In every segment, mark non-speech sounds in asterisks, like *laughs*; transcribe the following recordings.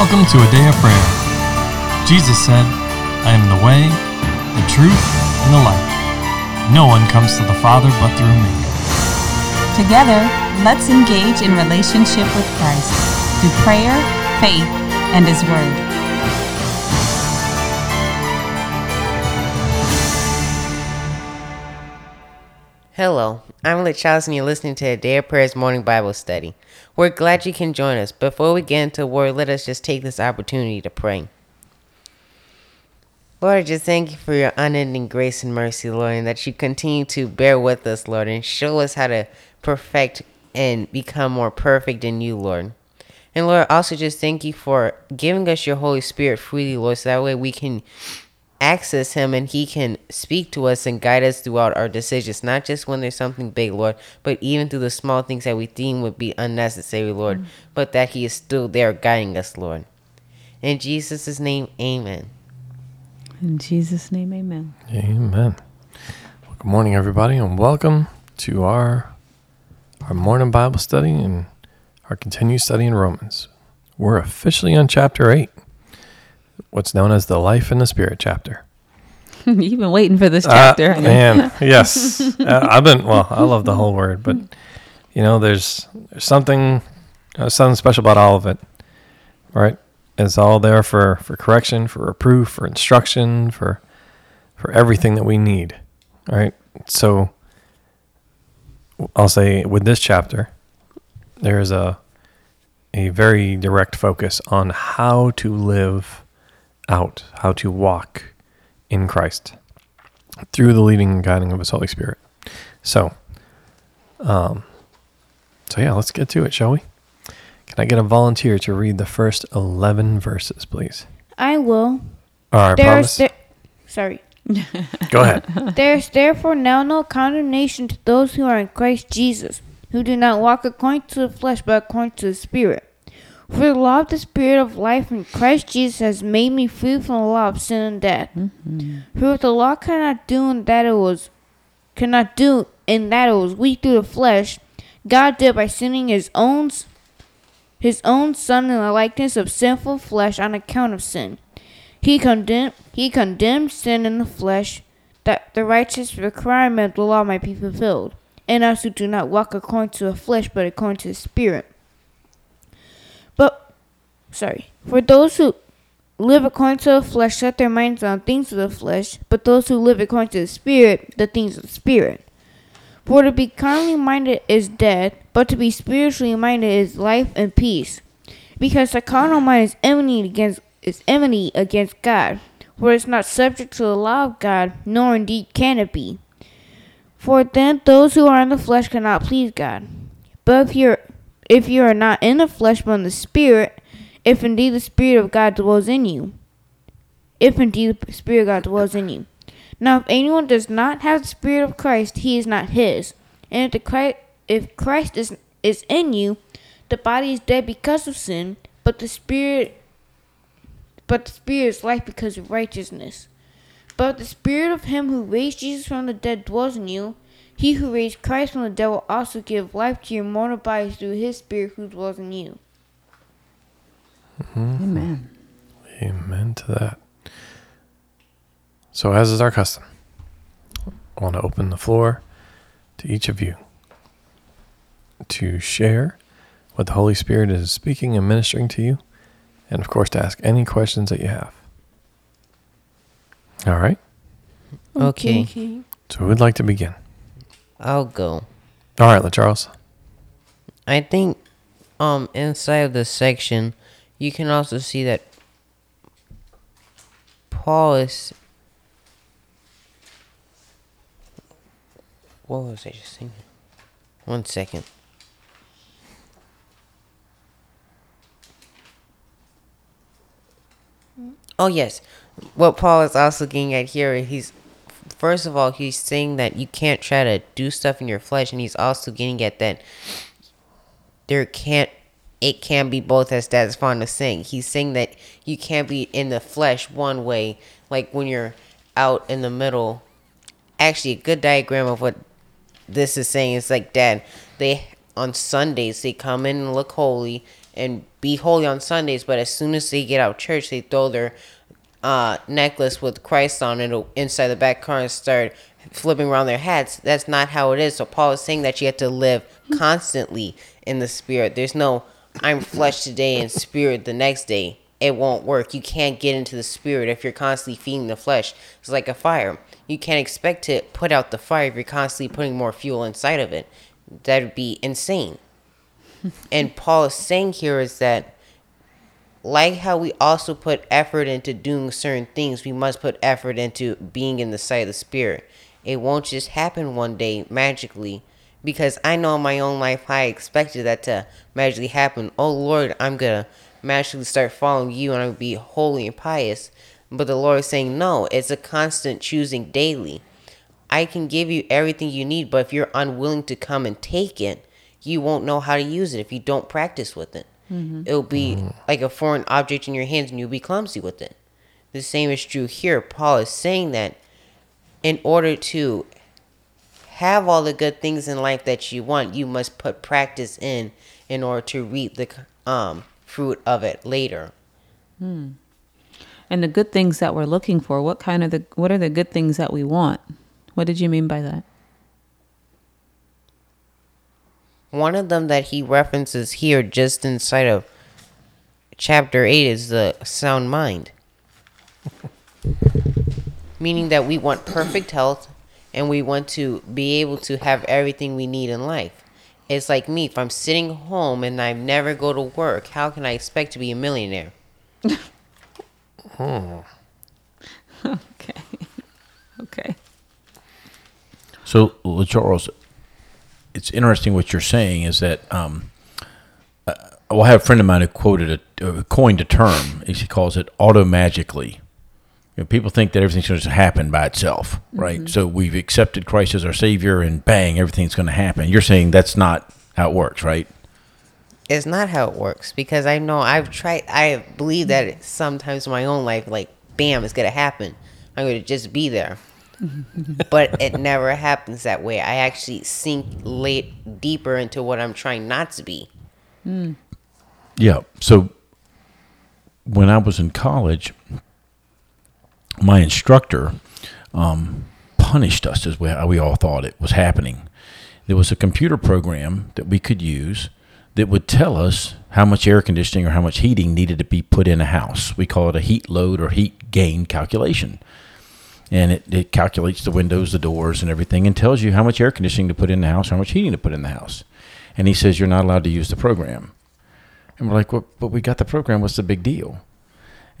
Welcome to a day of prayer. Jesus said, I am the way, the truth, and the life. No one comes to the Father but through me. Together, let's engage in relationship with Christ through prayer, faith, and His Word. Hello, I'm Lit Charles and you're listening to a Day of Prayers morning Bible study. We're glad you can join us. Before we get into word, let us just take this opportunity to pray. Lord, I just thank you for your unending grace and mercy, Lord, and that you continue to bear with us, Lord, and show us how to perfect and become more perfect in you, Lord. And Lord, also just thank you for giving us your Holy Spirit freely, Lord, so that way we can access him and he can speak to us and guide us throughout our decisions, not just when there's something big, Lord, but even through the small things that we deem would be unnecessary, Lord, mm. but that he is still there guiding us, Lord. In Jesus' name, amen. In Jesus' name, amen. Amen. Well, good morning, everybody, and welcome to our our morning Bible study and our continued study in Romans. We're officially on chapter 8 what's known as the Life in the Spirit chapter. *laughs* You've been waiting for this chapter. Uh, man, *laughs* yes. uh, I've been, well, I love the whole word, but, *laughs* you know, there's, there's something, uh, something special about all of it, right? It's all there for, for correction, for reproof, for instruction, for, for everything that we need, right? So I'll say with this chapter, there's a, a very direct focus on how to live out how to walk in Christ through the leading and guiding of His Holy Spirit. So, um, so yeah, let's get to it, shall we? Can I get a volunteer to read the first eleven verses, please? I will. All right, There's there, sorry. Go ahead. *laughs* There's therefore now no condemnation to those who are in Christ Jesus, who do not walk according to the flesh, but according to the Spirit. For the law of the Spirit of life in Christ Jesus has made me free from the law of sin and death. Mm-hmm. For if the law cannot do in that it was cannot do in that it was weak through the flesh, God did by sending his own his own son in the likeness of sinful flesh on account of sin. He condemned he condemned sin in the flesh that the righteous requirement of the law might be fulfilled, and us who do not walk according to the flesh but according to the spirit sorry, for those who live according to the flesh set their minds on things of the flesh, but those who live according to the Spirit, the things of the Spirit. For to be carnally minded is death, but to be spiritually minded is life and peace. Because the carnal mind is enmity against is enmity against God, for it is not subject to the law of God, nor indeed can it be. For then those who are in the flesh cannot please God. But if you're if you are not in the flesh but in the spirit, if indeed the Spirit of God dwells in you. If indeed the Spirit of God dwells in you. Now, if anyone does not have the Spirit of Christ, he is not his. And if, the Christ, if Christ is, is in you, the body is dead because of sin, but the Spirit but the Spirit is life because of righteousness. But the Spirit of him who raised Jesus from the dead dwells in you. He who raised Christ from the dead will also give life to your mortal bodies through his Spirit who dwells in you. Mm-hmm. Amen. Amen to that. So, as is our custom, I want to open the floor to each of you to share what the Holy Spirit is speaking and ministering to you, and of course, to ask any questions that you have. All right? Okay. okay. So, who would like to begin? I'll go. All right, Charles. I think um inside of this section you can also see that Paul is. What was I just thinking? One second. Oh yes, what Paul is also getting at here, he's first of all he's saying that you can't try to do stuff in your flesh, and he's also getting at that there can't it can be both as Dad's fond of saying. He's saying that you can't be in the flesh one way, like when you're out in the middle. Actually, a good diagram of what this is saying is like Dad, they on Sundays they come in and look holy, and be holy on Sundays, but as soon as they get out of church, they throw their uh, necklace with Christ on it inside the back car and start flipping around their hats. That's not how it is. So Paul is saying that you have to live constantly in the spirit. There's no I'm flesh today and spirit the next day. It won't work. You can't get into the spirit if you're constantly feeding the flesh. It's like a fire. You can't expect to put out the fire if you're constantly putting more fuel inside of it. That'd be insane. *laughs* and Paul is saying here is that like how we also put effort into doing certain things, we must put effort into being in the sight of the Spirit. It won't just happen one day magically because I know in my own life I expected that to magically happen. Oh Lord, I'm gonna magically start following you and I'm gonna be holy and pious. But the Lord is saying, no, it's a constant choosing daily. I can give you everything you need, but if you're unwilling to come and take it, you won't know how to use it if you don't practice with it. Mm-hmm. It'll be mm-hmm. like a foreign object in your hands and you'll be clumsy with it. The same is true here. Paul is saying that in order to have all the good things in life that you want, you must put practice in in order to reap the um, fruit of it later. Hmm. And the good things that we're looking for, what kind of the what are the good things that we want? What did you mean by that? One of them that he references here, just inside of chapter 8, is the sound mind. *laughs* Meaning that we want perfect health and we want to be able to have everything we need in life. It's like me, if I'm sitting home and I never go to work, how can I expect to be a millionaire? hmm. Okay. *laughs* Okay. So, Charles, it's interesting what you're saying is that um, uh, well, I have a friend of mine who quoted a, uh, coined a term. He calls it auto magically. You know, people think that everything's going to happen by itself, right? Mm-hmm. So we've accepted Christ as our Savior, and bang, everything's going to happen. You're saying that's not how it works, right? It's not how it works because I know I've tried. I believe that sometimes in my own life, like bam, it's going to happen. I'm going to just be there *laughs* but it never happens that way. I actually sink late deeper into what I'm trying not to be. Mm. Yeah. So when I was in college, my instructor um, punished us as we, we all thought it was happening. There was a computer program that we could use that would tell us how much air conditioning or how much heating needed to be put in a house. We call it a heat load or heat gain calculation and it, it calculates the windows, the doors, and everything, and tells you how much air conditioning to put in the house, how much heating to put in the house. And he says you're not allowed to use the program. And we're like, well, but we got the program. What's the big deal?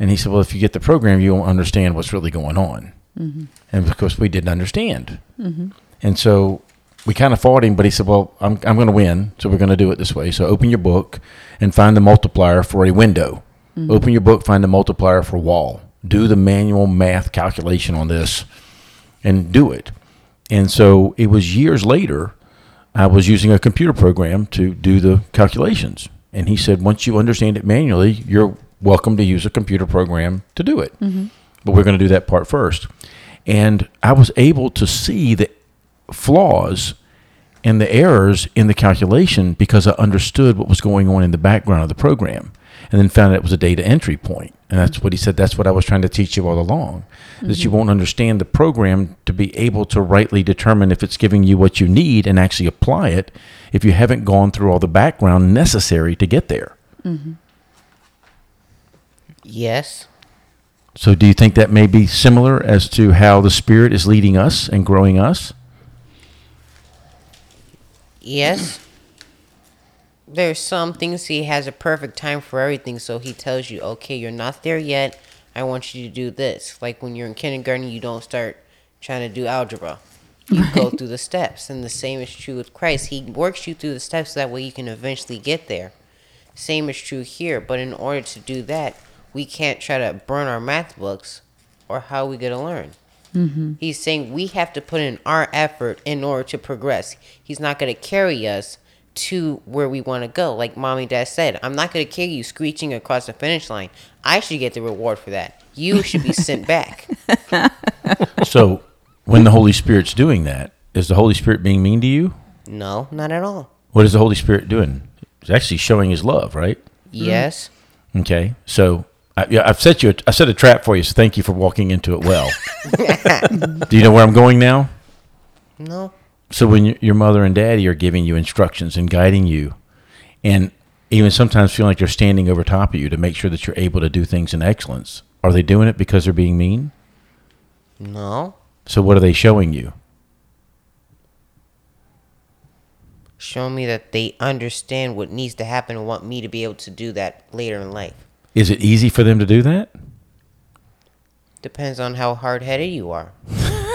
And he said, well, if you get the program, you won't understand what's really going on. Mm-hmm. And because we didn't understand. Mm-hmm. And so we kind of fought him, but he said, well, I'm, I'm going to win, so we're going to do it this way. So open your book and find the multiplier for a window. Mm-hmm. Open your book, find the multiplier for wall do the manual math calculation on this and do it. And so it was years later, I was using a computer program to do the calculations. And he said, once you understand it manually, you're welcome to use a computer program to do it. Mm-hmm. But we're going to do that part first. And I was able to see the flaws and the errors in the calculation because I understood what was going on in the background of the program and then found it was a data entry point. And that's what he said. That's what I was trying to teach you all along. Mm-hmm. That you won't understand the program to be able to rightly determine if it's giving you what you need and actually apply it if you haven't gone through all the background necessary to get there. Mm-hmm. Yes. So, do you think that may be similar as to how the Spirit is leading us and growing us? Yes there's some things he has a perfect time for everything so he tells you okay you're not there yet i want you to do this like when you're in kindergarten you don't start trying to do algebra you right. go through *laughs* the steps and the same is true with christ he works you through the steps so that way you can eventually get there same is true here but in order to do that we can't try to burn our math books or how are we going to learn mm-hmm. he's saying we have to put in our effort in order to progress he's not going to carry us to where we want to go. Like mommy dad said, I'm not going to kill you screeching across the finish line. I should get the reward for that. You should be sent back. *laughs* so, when the Holy Spirit's doing that, is the Holy Spirit being mean to you? No, not at all. What is the Holy Spirit doing? It's actually showing his love, right? Yes. Okay, so I, yeah, I've set you. A, I set a trap for you. So thank you for walking into it well. *laughs* Do you know where I'm going now? No. So when your, your mother and daddy are giving you instructions and guiding you, and even sometimes feeling like they're standing over top of you to make sure that you're able to do things in excellence, are they doing it because they're being mean? No. So what are they showing you? Show me that they understand what needs to happen and want me to be able to do that later in life. Is it easy for them to do that? Depends on how hard headed you are.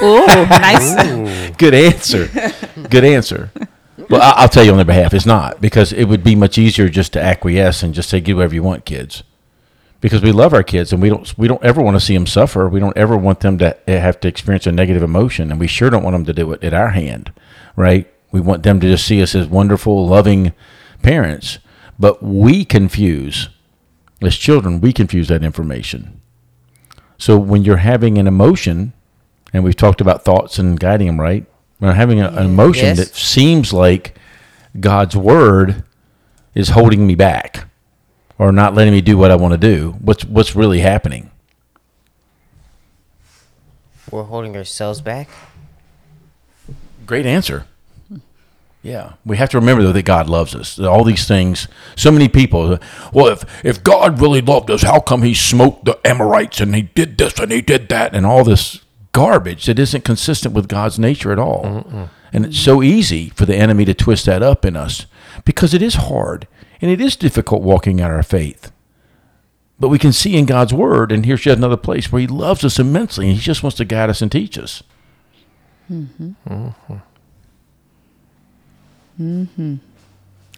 Ooh, nice. Good answer. Good answer. Well, I- I'll tell you on their behalf, it's not because it would be much easier just to acquiesce and just say, "Do whatever you want, kids," because we love our kids and we don't we don't ever want to see them suffer. We don't ever want them to eh, have to experience a negative emotion, and we sure don't want them to do it at our hand, right? We want them to just see us as wonderful, loving parents, but we confuse as children. We confuse that information. So when you're having an emotion, and we've talked about thoughts and guiding them right, when I'm having a, an emotion Yes. that seems like God's word is holding me back or not letting me do what I want to do, what's what's really happening? We're holding ourselves back. Great answer. Yeah, we have to remember though that God loves us. All these things. So many people. Well, if if God really loved us, how come He smoked the Amorites and He did this and He did that and all this garbage that isn't consistent with God's nature at all? And it's so easy for the enemy to twist that up in us because it is hard and it is difficult walking out our faith. But we can see in God's Word, and here's yet another place where He loves us immensely, and He just wants to guide us and teach us. Mm-hmm. Mm-hmm. Mm-hmm. Mm-hmm.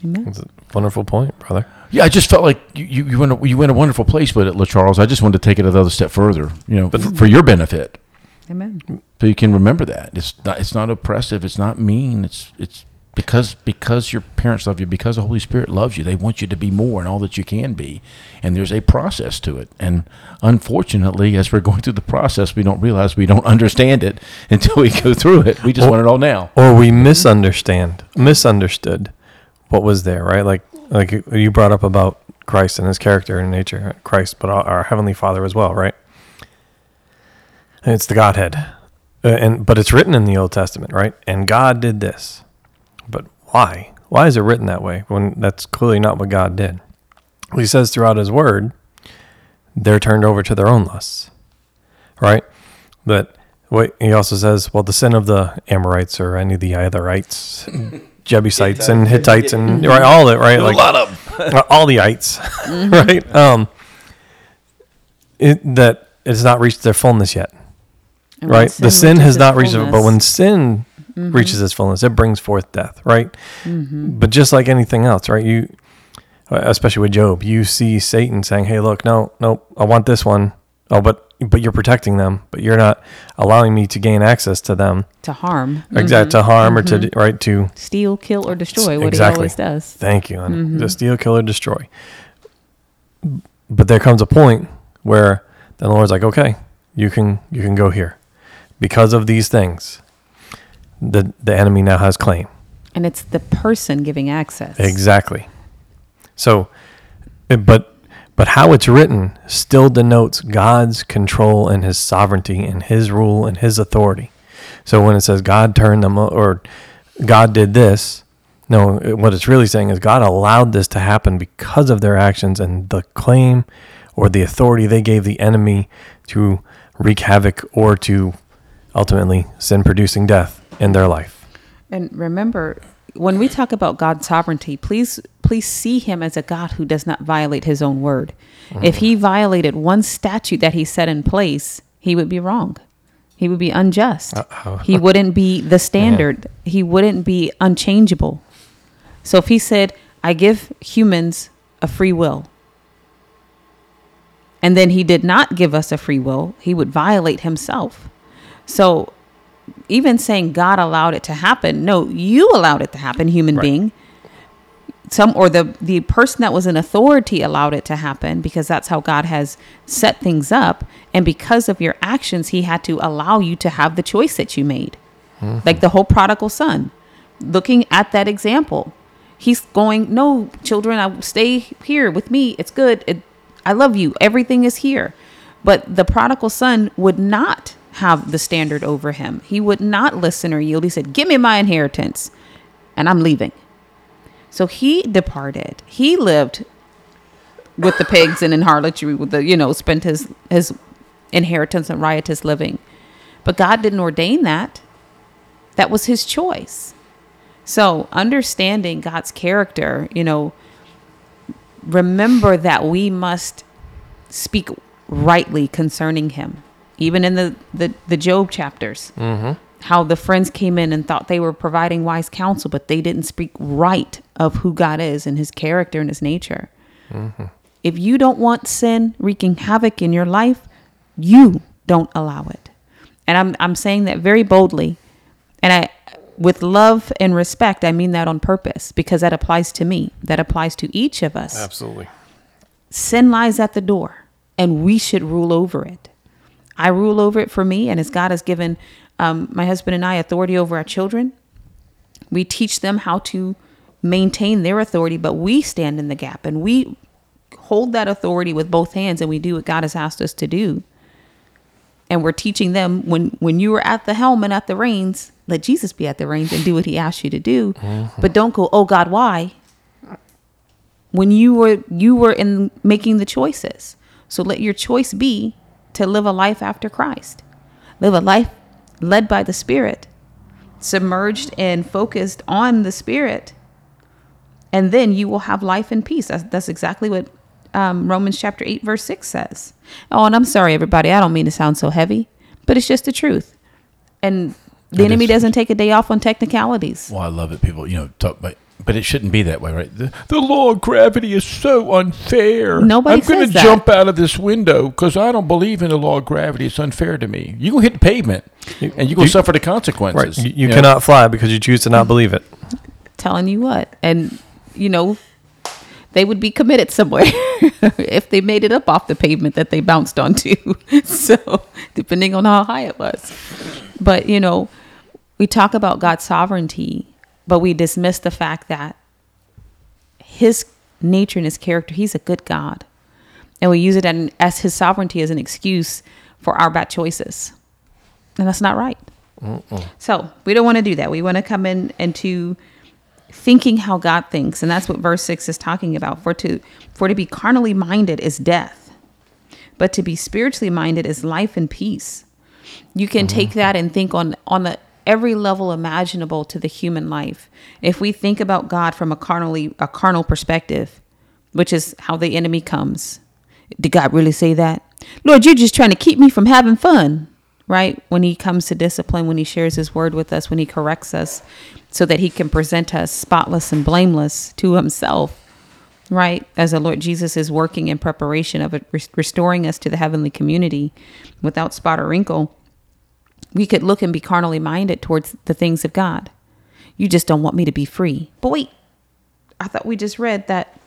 Amen. It's a wonderful point, brother. Yeah, I just felt like you you, you went a, you went a wonderful place with it, La Charles. I just wanted to take it another step further, you know, for, for your benefit, Amen. so you can remember that it's not it's not oppressive, it's not mean, it's it's because because your parents love you, because the Holy Spirit loves you, they want you to be more and all that you can be, and there's a process to it. And unfortunately, as we're going through the process, we don't realize we don't *laughs* understand it until we go through it. We just want it all now. Or we misunderstand, misunderstood what was there, right? Like, like you brought up about Christ and his character and nature, Christ, but our, our heavenly Father as well, right? And it's the Godhead, uh, and but it's written in the Old Testament, right? And God did this, but why? Why is it written that way when that's clearly not what God did? He says throughout His Word, they're turned over to their own lusts, right? But what he also says, well, the sin of the Amorites or any of the Otherites, *laughs* Jebusites and Hittites and right, all it, right? Like a lot of uh, all the ites, *laughs* right? Um, it, that it's not reached their fullness yet, And right? The sin has its not reached, it, but when fullness- sin reaches its fullness, it brings forth death, right? Mm-hmm. But just like anything else, right? You, uh, especially with Job, you see Satan saying, "Hey, look, no, no, I want this one. Oh, but but you're protecting them, but you're not allowing me to gain access to them, to harm, exact to mm-hmm. harm or to right to steal, kill, or destroy, what Exactly. he always does. Thank you, Anna. To steal, kill, or destroy. But there comes a point where then the Lord's like, okay, you can you can go here, because of these things. The the enemy now has claim. And it's the person giving access. Exactly. So, eh, but but how it's written still denotes God's control and His sovereignty and His rule and His authority. So when it says God turned them or God did this, no, eh, what it's really saying is God allowed this to happen because of their actions and the claim or the authority they gave the enemy to wreak havoc or to ultimately sin producing death in their life. And remember, when we talk about God's sovereignty, please please see him as a God who does not violate his own word. If he mm-hmm. violated one statute that he set in place, he would be wrong. He would be unjust. He wouldn't be the *laughs* standard. He wouldn't be unchangeable. So if he said, "I give humans a free will," and then he did not give us a free will, he would violate himself. So even saying God allowed it to happen, no, you allowed it to happen, human being. Some or the the person that was in authority allowed it to happen because that's how God has set things up, and because of your actions, He had to allow you to have the choice that you made, mm-hmm. like the whole prodigal son. Looking at that example, He's going, no, children, I stay here with me. It's good. It, I love you. Everything is here. But the prodigal son would not have the standard over him. He would not listen or yield. He said, Give me my inheritance, and I'm leaving. So he departed. He lived with the pigs and in harlotry with the, you know, spent his his inheritance and riotous living. But God didn't ordain that. That was his choice. So understanding God's character, you know, remember that we must speak rightly concerning him. Even in the, the, the Job chapters, mm-hmm. how the friends came in and thought they were providing wise counsel, but they didn't speak right of who God is and his character and his nature. Mm-hmm. If you don't want sin wreaking havoc in your life, you don't allow it. And I'm, I'm saying that very boldly. And I, with love and respect, I mean that on purpose because that applies to me. That applies to each of us Absolutely. sin lies at the door and we should rule over it. I rule over it for me, and as God has given um, my husband and I authority over our children, we teach them how to maintain their authority, but we stand in the gap and we hold that authority with both hands and we do what God has asked us to do. And we're teaching them when when you are at the helm and at the reins, let Jesus be at the reins and do what he asked you to do. But don't go, oh God, why? when you were you were in making the choices. So let your choice be to live a life after Christ. Live a life led by the Spirit, submerged and focused on the Spirit. And then you will have life and peace. That's, that's exactly what um, Romans chapter 8, verse 6 says. Oh, and I'm sorry, everybody. I don't mean to sound so heavy, but it's just the truth. And the It enemy is. doesn't take a day off on technicalities. Well, I love it. People, you know, talk about, but it shouldn't be that way, right? The, the law of gravity is so unfair. Nobody I'm gonna jump out of this window because I don't believe in the law of gravity. It's unfair to me. You gonna hit the pavement, and you gonna you- suffer the Right. consequences. You, you know? cannot fly because you choose to not believe it. telling you what and you know they would be committed somewhere *laughs* if they made it up off the pavement that they bounced onto *laughs* so depending on how high it was but you know we talk about god's sovereignty but we dismiss the fact that his nature and his character he's a good god and we use it as his sovereignty as an excuse for our bad choices and that's not right so we don't want to do that. We want to come in into thinking how God thinks, and that's what verse six is talking about. For to for to be carnally minded is death, but to be spiritually minded is life and peace. You can take mm-hmm. that and think on on the every level imaginable to the human life. If we think about God from a carnally a carnal perspective, which is how the enemy comes. Did God really say that? Lord, you're just trying to keep me from having fun right? When he comes to discipline, when he shares his word with us, when he corrects us, so that he can present us spotless and blameless to himself, right? As the Lord Jesus is working in preparation of it, restoring us to the heavenly community without spot or wrinkle, we could look and be carnally minded towards the things of God. You just don't want me to be free. But wait, I thought we just read that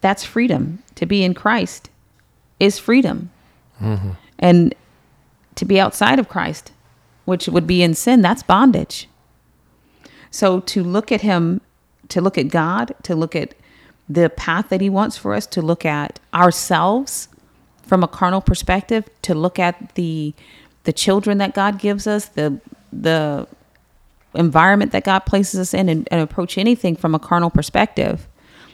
that's freedom. To be in Christ is freedom. Mm-hmm. And to be outside of Christ, which would be in sin, that's bondage. So to look at Him, to look at God, to look at the path that He wants for us, to look at ourselves from a carnal perspective, to look at the the children that God gives us, the the environment that God places us in, and, and approach anything from a carnal perspective,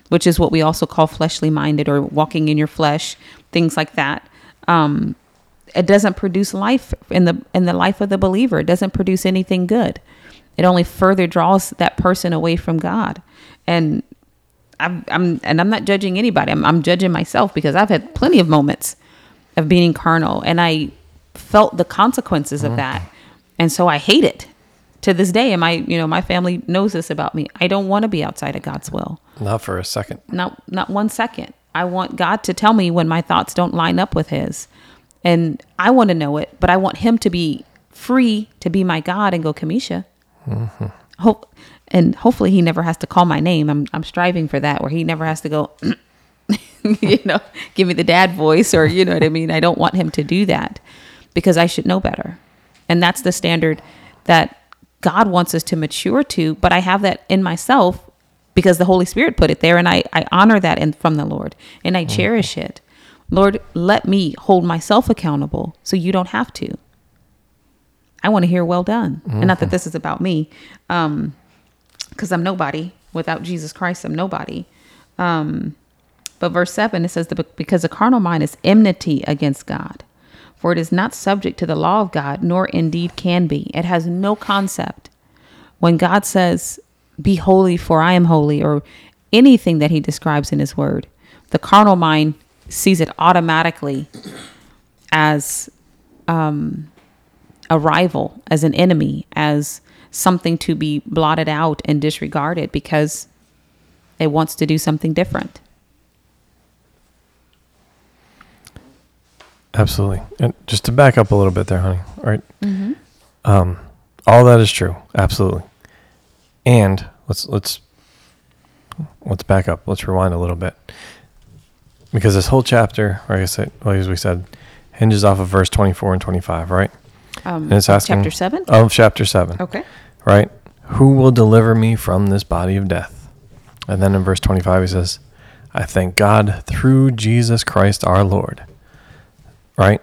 which is what we also call fleshly minded or walking in your flesh, things like that. Um, it doesn't produce life in the in the life of the believer. It doesn't produce anything good. It only further draws that person away from God. And I'm, I'm and I'm not judging anybody. I'm, I'm judging myself because I've had plenty of moments of being carnal, and I felt the consequences of mm-hmm. that, and so I hate it to this day. And my you know my family knows this about me. I don't want to be outside of God's will Not for a second. not not one second. I want God to tell me when my thoughts don't line up with His, and I want to know it. But I want Him to be free to be my God and go, Kamisha. Mm-hmm. Hope and hopefully He never has to call my name. I'm I'm striving for that, where He never has to go. *laughs* you know, give me the dad voice, or you know what I mean. I don't want Him to do that because I should know better, and that's the standard that God wants us to mature to. But I have that in myself because the Holy Spirit put it there, and I, I honor that and from the Lord, and I cherish it. Lord, let me hold myself accountable so you don't have to. I want to hear well done. And not that this is about me, um, because I'm nobody. Without Jesus Christ, I'm nobody. Um, but verse 7, it says, that Because the carnal mind is enmity against God, for it is not subject to the law of God, nor indeed can be. It has no concept. When God says, Be holy, for I am holy, or anything that he describes in his word, the carnal mind sees it automatically as um, a rival, as an enemy, as something to be blotted out and disregarded because it wants to do something different. Absolutely. And just to back up a little bit there, honey. All right? Um, all that is true. Absolutely. And let's let's let's back up. Let's rewind a little bit. Because this whole chapter, like I said, like as we said, hinges off of verse 24 and 25, right? Um, And it's asking chapter 7? of chapter 7. Okay. right? Who will deliver me from this body of death? And then in verse 25, he says, I thank God through Jesus Christ our Lord. Right?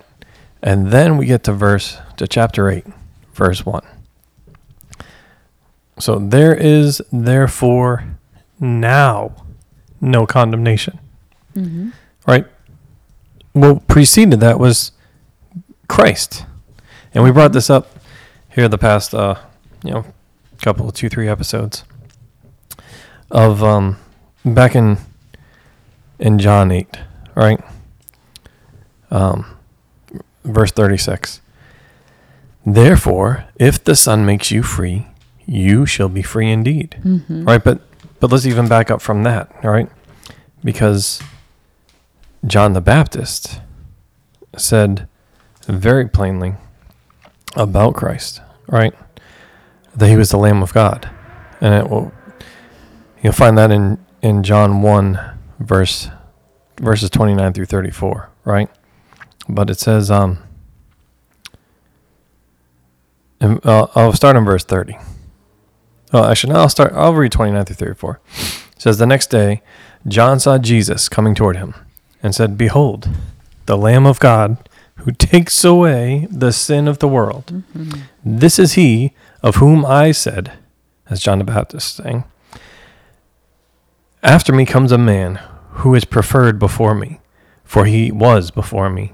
And then we get to verse, to chapter 8, verse 1. So there is therefore now no condemnation. Right? What preceded that was Christ. And we brought this up here the past uh you know couple two three episodes of um back in in John 8 right um verse 36 therefore if the son makes you free you shall be free indeed mm-hmm. right but but let's even back up from that all right because John the Baptist said very plainly about Christ, right? That he was the Lamb of God. And it will you'll find that in, in John one verse verses twenty nine through thirty four, right? But it says um uh, I'll start in verse thirty. Oh, actually, no, I'll start. I'll read twenty nine through thirty four. It says the next day, John saw Jesus coming toward him, and said, "Behold, the Lamb of God, who takes away the sin of the world. This is he of whom I said, as John the Baptist saying, After me comes a man who is preferred before me, for he was before me.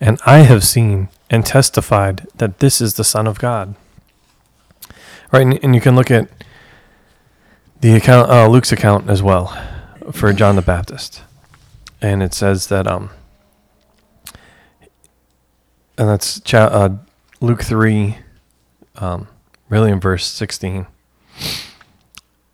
And I have seen and testified that this is the Son of God. Right, and, and you can look at the account, uh, Luke's account as well, for John the Baptist, and it says that um, and that's cha- uh, Luke three, um, really in verse sixteen,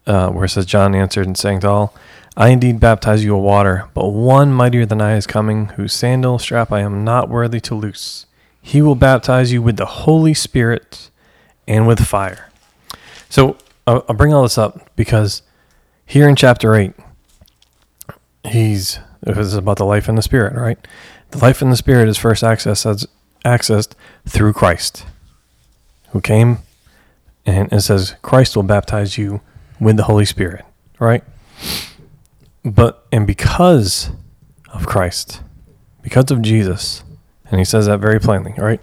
uh, where it says John answered and saying to all, I indeed baptize you with water, but one mightier than I is coming, whose sandal strap I am not worthy to loose. He will baptize you with the Holy Spirit and with fire. So I'll, bring all this up because here in chapter 8, he's this is about the life in the spirit, right? The life in the spirit is first accessed accessed through Christ, who came and it says Christ will baptize you with the Holy Spirit, right? But and because of Christ, because of Jesus, and he says that very plainly, right?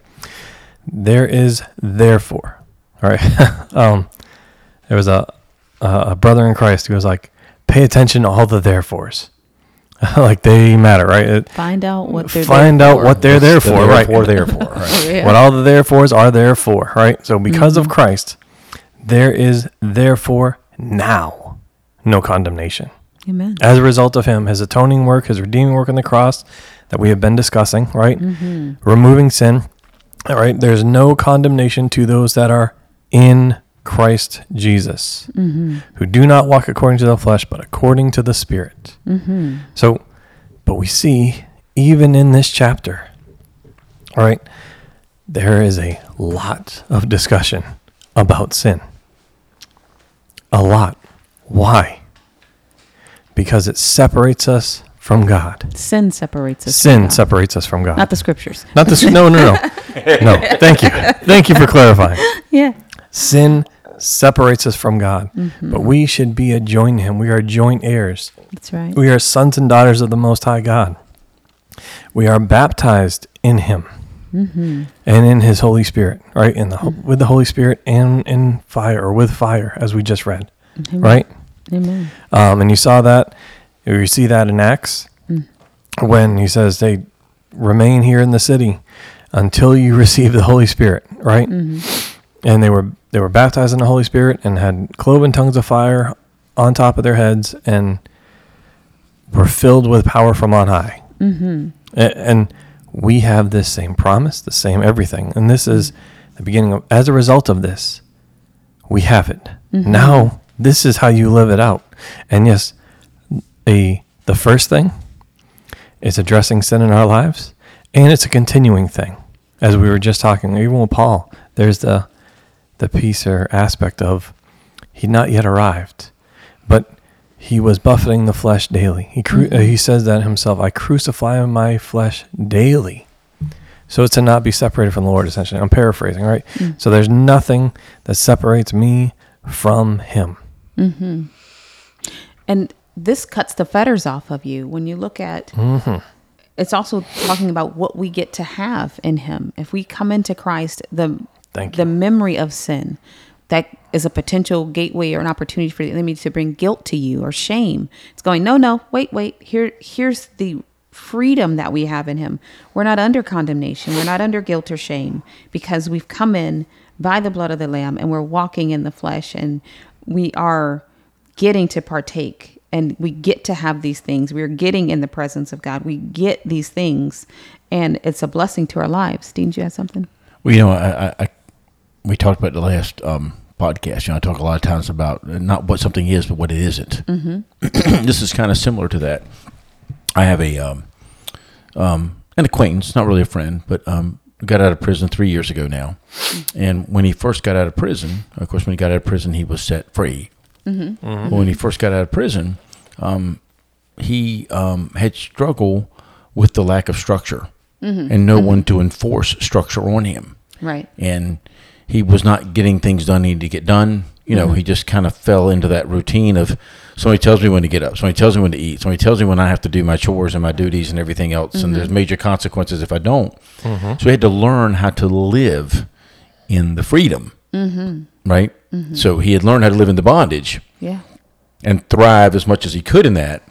There is therefore, all right? *laughs* um, there was a a brother in Christ who was like, pay attention to all the therefores. *laughs* like they matter, right? It, Find out what they're find there out for. what they're there for, right? Therefore, therefore, right. Yeah. What all the therefores are there for, right? So because of Christ, there is therefore now no condemnation. Amen. As a result of him, his atoning work, his redeeming work on the cross that we have been discussing, right? Mm-hmm. Removing sin, all right? There's no condemnation to those that are in Christ Jesus, mm-hmm. who do not walk according to the flesh, but according to the Spirit. Mm-hmm. So, but we see even in this chapter, all right, there is a lot of discussion about sin. A lot. Why? Because it separates us from God. Sin separates us. from Sin God. separates us from God. Not the scriptures. Not this. No, no, no. *laughs* No. Thank you. Thank you for clarifying. Yeah. Sin separates us from God, mm-hmm. but we should be a joint Him. We are joint heirs. That's right. We are sons and daughters of the Most High God. We are baptized in Him mm-hmm. and in His Holy Spirit, right? In the ho- mm-hmm. with the Holy Spirit and in fire or with fire, as we just read, right? Amen. Um, and you saw that, you see that in Acts when he says they remain here in the city until you *laughs* receive the Holy Spirit, right? And they were they were baptized in the Holy Spirit and had cloven tongues of fire on top of their heads and were filled with power from on high. Mm-hmm. And we have this same promise, the same everything. And this is the beginning of, as a result of this, we have it. Now, this is how you live it out. And yes, a the first thing is addressing sin in our lives, and it's a continuing thing. As we were just talking, even with Paul, there's the the piece or aspect of he not yet arrived, but he was buffeting the flesh daily. He cru- uh, he says that himself. I crucify my flesh daily. So it's to not be separated from the Lord, essentially. I'm paraphrasing, right? So there's nothing that separates me from Him. And this cuts the fetters off of you when you look at Hmm. it's also talking about what we get to have in him. If we come into christ the Thank the you. memory of sin that is a potential gateway or an opportunity for the enemy to bring guilt to you or shame. It's going no no wait wait. Here here's the freedom that we have in him. We're not under condemnation. We're not under guilt or shame because we've come in by the blood of the lamb and we're walking in the flesh and we are getting to partake and we get to have these things. We're getting in the presence of God. We get these things and it's a blessing to our lives. Dean, do you have something? Well, you know, I, I, I we talked about the last um, podcast. You know, I talk a lot of times about not what something is, but what it isn't. Mm-hmm. *clears throat* this is kind of similar to that. I have a um, um, an acquaintance, not really a friend, but um, got out of prison three years ago now. And when he first got out of prison, of course, when he got out of prison, he was set free. Mm-hmm. When he first got out of prison, um, he um, had struggled with the lack of structure and no one to enforce structure on him Right. and he was not getting things done he needed to get done. You know, he just kind of fell into that routine of somebody tells me when to get up, somebody tells me when to eat, somebody tells me when I have to do my chores and my duties and everything else, and there's mm-hmm. major consequences if I don't. Mm-hmm. So he had to learn how to live in the freedom, mm-hmm. right? So he had learned how to live in the bondage Yeah. and thrive as much as he could in that.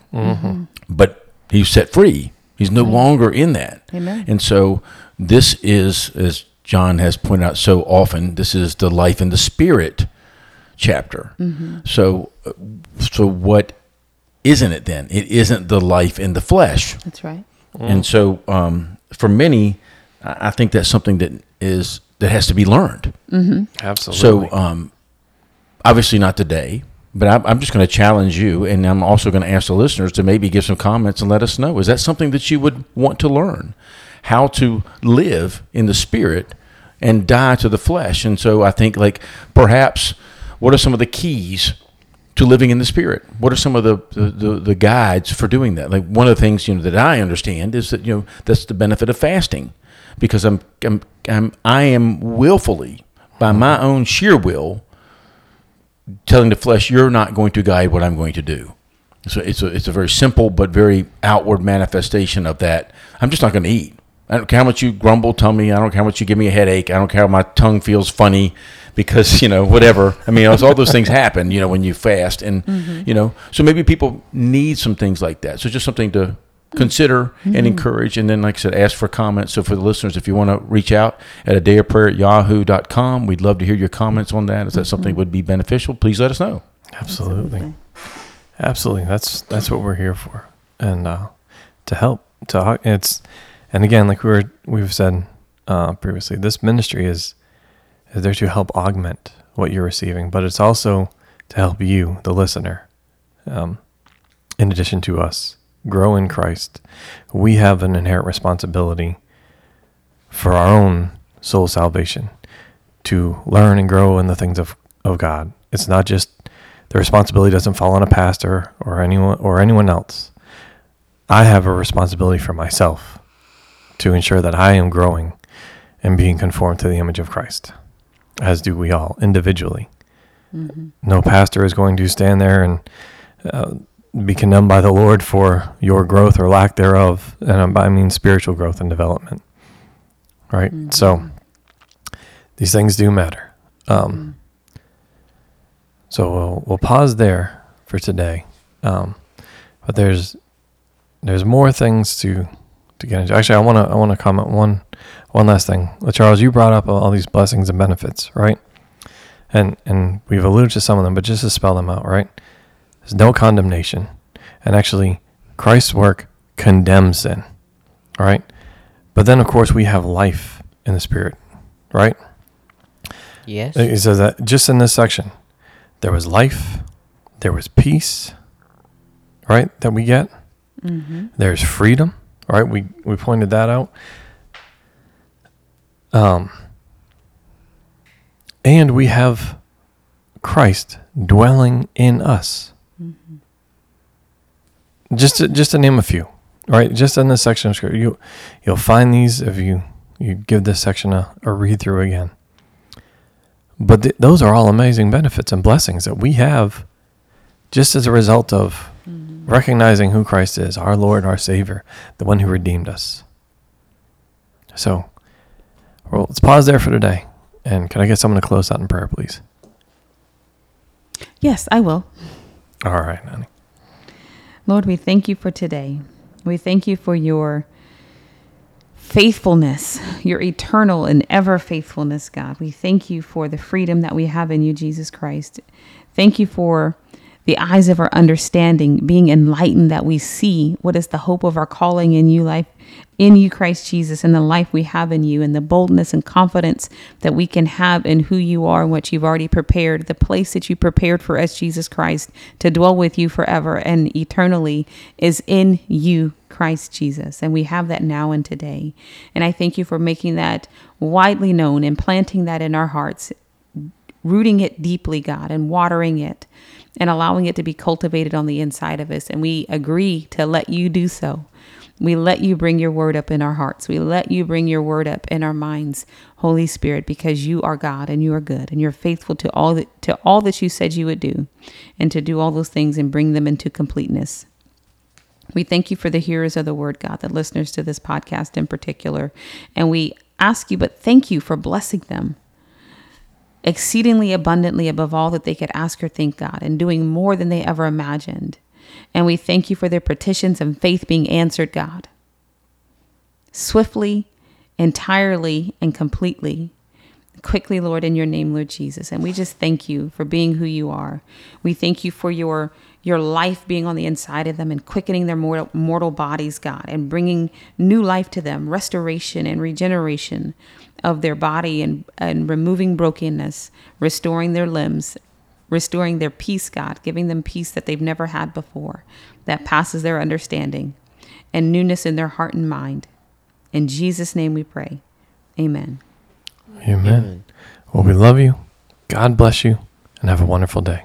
But he's set free. He's no longer in that. Amen. And so this is, as John has pointed out so often, this is the life in the spirit chapter. So, uh, so what isn't it then? It isn't the life in the flesh. That's right. And so, um, for many, I I think that's something that is that has to be learned. Absolutely. So, um, obviously not today, but I'm, I'm just going to challenge you, and I'm also going to ask the listeners to maybe give some comments and let us know. Is that something that you would want to learn? How to live in the spirit and die to the flesh? And so, I think like perhaps what are some of the keys to living in the spirit? What are some of the, the, the, guides for doing that? Like one of the things you know that I understand is that you know that's the benefit of fasting, because I'm I'm, I'm I am willfully by my own sheer will telling the flesh you're not going to guide what I'm going to do. So it's a it's a very simple but very outward manifestation of that. I'm just not going to eat. I don't care how much you grumble, tell me. I don't care how much you give me a headache. I don't care how my tongue feels funny because you know whatever. I mean, all those things *laughs* happen. You know when you fast, and you know so maybe people need some things like that. So just something to consider and encourage and then like i said ask for comments so for the listeners if you want to reach out at a day of prayer at yahoo.com we'd love to hear your comments on that is that if that something would be beneficial please let us know Absolutely. Absolutely. That's that's what we're here for. And uh, to help to it's and again like we were we've said uh, previously this ministry is is there to help augment what you're receiving, but it's also to help you, the listener, um, in addition to us, grow in Christ. We have an inherent responsibility for our own soul salvation to learn and grow in the things of, of God. It's not just the responsibility doesn't fall on a pastor or anyone or anyone else. I have a responsibility for myself to ensure that I am growing and being conformed to the image of Christ, as do we all individually. Mm-hmm. No pastor is going to stand there and uh, be condemned by the Lord for your growth or lack thereof, and I mean spiritual growth and development. Right. Mm-hmm. So these things do matter. Um, mm-hmm. So we'll, we'll pause there for today. Um, but there's there's more things to to get into. Actually, I want to I want to comment one one last thing. Charles, you brought up all these blessings and benefits, right? And and we've alluded to some of them, but just to spell them out, right? There's no condemnation, and actually, Christ's work condemns sin, right? But then, of course, we have life in the Spirit, right? Yes. He says that just in this section, there was life, there was peace, right? That we get. Mm-hmm. There's freedom, right? We we pointed that out. Um, and we have Christ dwelling in us. Mm-hmm. Just to, just to name a few, right? Just in this section of scripture, you you'll find these if you you give this section a, a read through again. But th- those are all amazing benefits and blessings that we have just as a result of. Recognizing who Christ is, our Lord, our Savior, the one who redeemed us. So, well, let's pause there for today. And can I get someone to close out in prayer, please? Yes, I will. All right, honey. Lord, we thank you for today. We thank you for your faithfulness, your eternal and ever faithfulness, God. We thank you for the freedom that we have in you, Jesus Christ. Thank you for the eyes of our understanding being enlightened that we see what is the hope of our calling in you life in you Christ Jesus and the life we have in you and the boldness and confidence that we can have in who you are and what you've already prepared the place that you prepared for us Jesus Christ to dwell with you forever and eternally is in you Christ Jesus. And we have that now and today. And I thank you for making that widely known and planting that in our hearts rooting it deeply God and watering it and allowing it to be cultivated on the inside of us. And we agree to let you do so. We let you bring your word up in our hearts. We let you bring your word up in our minds, Holy Spirit, because you are God and you are good and you're faithful to all that to all that you said you would do and to do all those things and bring them into completeness. We thank you for the hearers of the word, God, the listeners to this podcast in particular. And we ask you, but thank you for blessing them exceedingly abundantly above all that they could ask or think, God, and doing more than they ever imagined. And we thank you for their petitions and faith being answered, God. Swiftly, entirely, and completely. Quickly, Lord, in your name, Lord Jesus. And we just thank you for being who you are. We thank you for your your life being on the inside of them and quickening their mortal, mortal bodies, God, and bringing new life to them, restoration and regeneration of their body and, and removing brokenness, restoring their limbs, restoring their peace, God, giving them peace that they've never had before, that passes their understanding, and newness in their heart and mind. In Jesus' name we pray. Amen. Amen. Amen. Well, we love you. God bless you, and have a wonderful day.